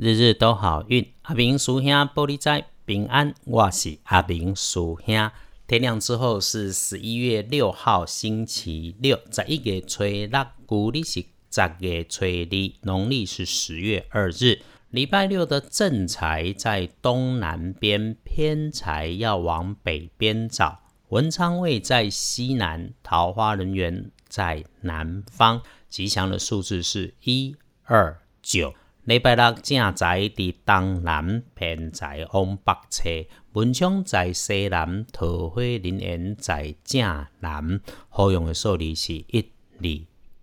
日日都好运。阿明叔兄玻璃仔平安，我是阿明叔兄。天亮之后是十一月六号星期六，十一月初六，古历是十月初二，农历是十月二日。礼拜六的正财在东南边，偏财要往北边找。文昌位在西南，桃花人员在南方。吉祥的数字是一二九。礼拜六正在伫东南，偏在往北侧。文昌在西南，桃花人缘在正南。好用的数字是一二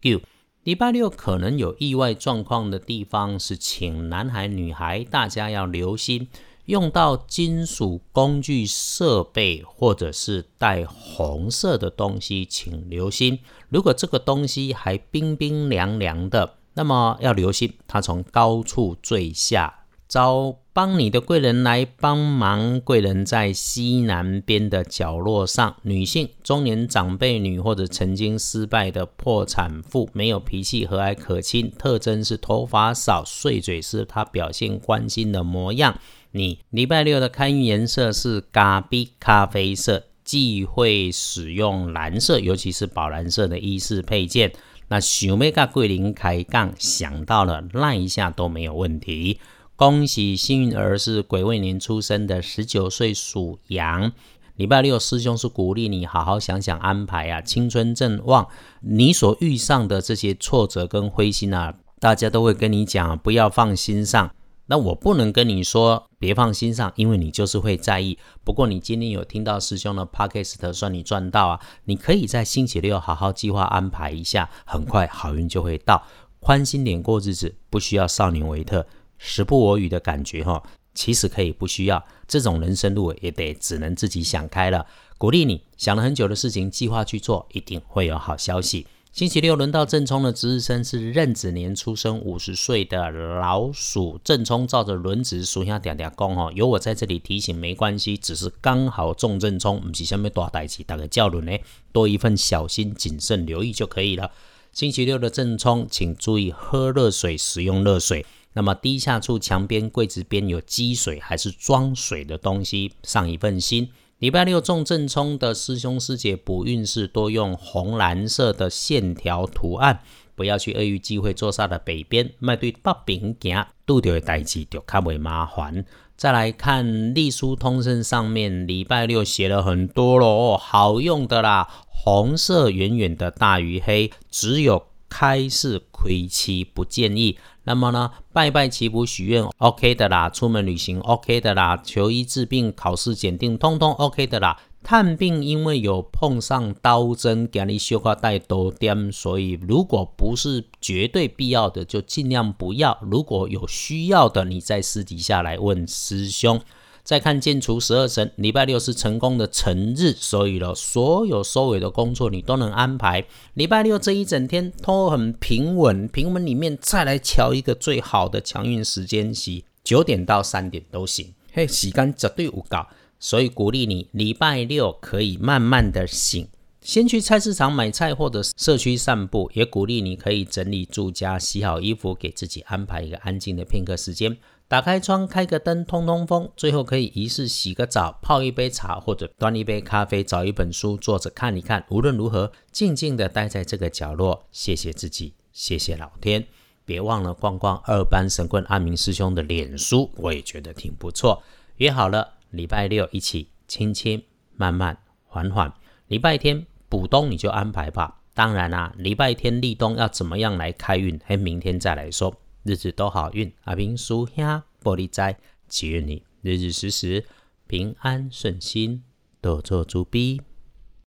九。礼拜六可能有意外状况的地方是，请男孩、女孩大家要留心，用到金属工具设备或者是带红色的东西，请留心。如果这个东西还冰冰凉凉的，那么要留心，他从高处坠下。找帮你的贵人来帮忙，贵人在西南边的角落上。女性、中年长辈女或者曾经失败的破产妇，没有脾气，和蔼可亲，特征是头发少，碎嘴是她表现关心的模样。你礼拜六的开运颜色是咖啡咖啡色，忌讳使用蓝色，尤其是宝蓝色的衣饰配件。那想要跟桂林开杠，想到了赖一下都没有问题。恭喜幸运儿是癸未年出生的，十九岁属羊。礼拜六师兄是鼓励你好好想想安排啊，青春正旺。你所遇上的这些挫折跟灰心啊，大家都会跟你讲不要放心上。那我不能跟你说别放心上，因为你就是会在意。不过你今天有听到师兄的 podcast，算你赚到啊！你可以在星期六好好计划安排一下，很快好运就会到。宽心点过日子，不需要少年维特。时不我与的感觉哈，其实可以不需要这种人生路，也得只能自己想开了。鼓励你想了很久的事情，计划去做，一定会有好消息。星期六轮到正冲的值日生是壬子年出生五十岁的老鼠。正冲照着轮子属下点点工哦，有我在这里提醒没关系，只是刚好中正冲，不是下面大代志，大概教轮呢多一份小心谨慎留意就可以了。星期六的正冲，请注意喝热水，使用热水。那么低下处墙边柜子边有积水还是装水的东西，上一份心。礼拜六重正冲的师兄师姐补运势，多用红蓝色的线条图案，不要去恶意忌讳坐煞的北边，卖对北边行，拄到的代志就较为麻烦。再来看隶书通胜上面，礼拜六写了很多咯，好用的啦，红色远远的大于黑，只有开市亏期不建议。那么呢，拜拜祈福许愿，OK 的啦；出门旅行，OK 的啦；求医治病、考试检定，通通 OK 的啦。探病因为有碰上刀针，给你修花带多点，所以如果不是绝对必要的，就尽量不要。如果有需要的，你在私底下来问师兄。再看建除十二神，礼拜六是成功的成日，所以了所有收尾的工作你都能安排。礼拜六这一整天都很平稳，平稳里面再来瞧一个最好的强运时间，是九点到三点都行。嘿，时间绝对无够，所以鼓励你礼拜六可以慢慢的醒，先去菜市场买菜或者社区散步，也鼓励你可以整理住家，洗好衣服，给自己安排一个安静的片刻时间。打开窗，开个灯，通通风，最后可以仪式洗个澡，泡一杯茶，或者端一杯咖啡，找一本书坐着看一看。无论如何，静静的待在这个角落，谢谢自己，谢谢老天。别忘了逛逛二班神棍阿明师兄的脸书，我也觉得挺不错。约好了，礼拜六一起，轻轻慢慢缓缓。礼拜天补冬你就安排吧。当然啦，礼拜天立冬要怎么样来开运，还明天再来说。日子都好运，阿平叔兄玻璃斋，祈愿你日日时时平安顺心，多做主逼。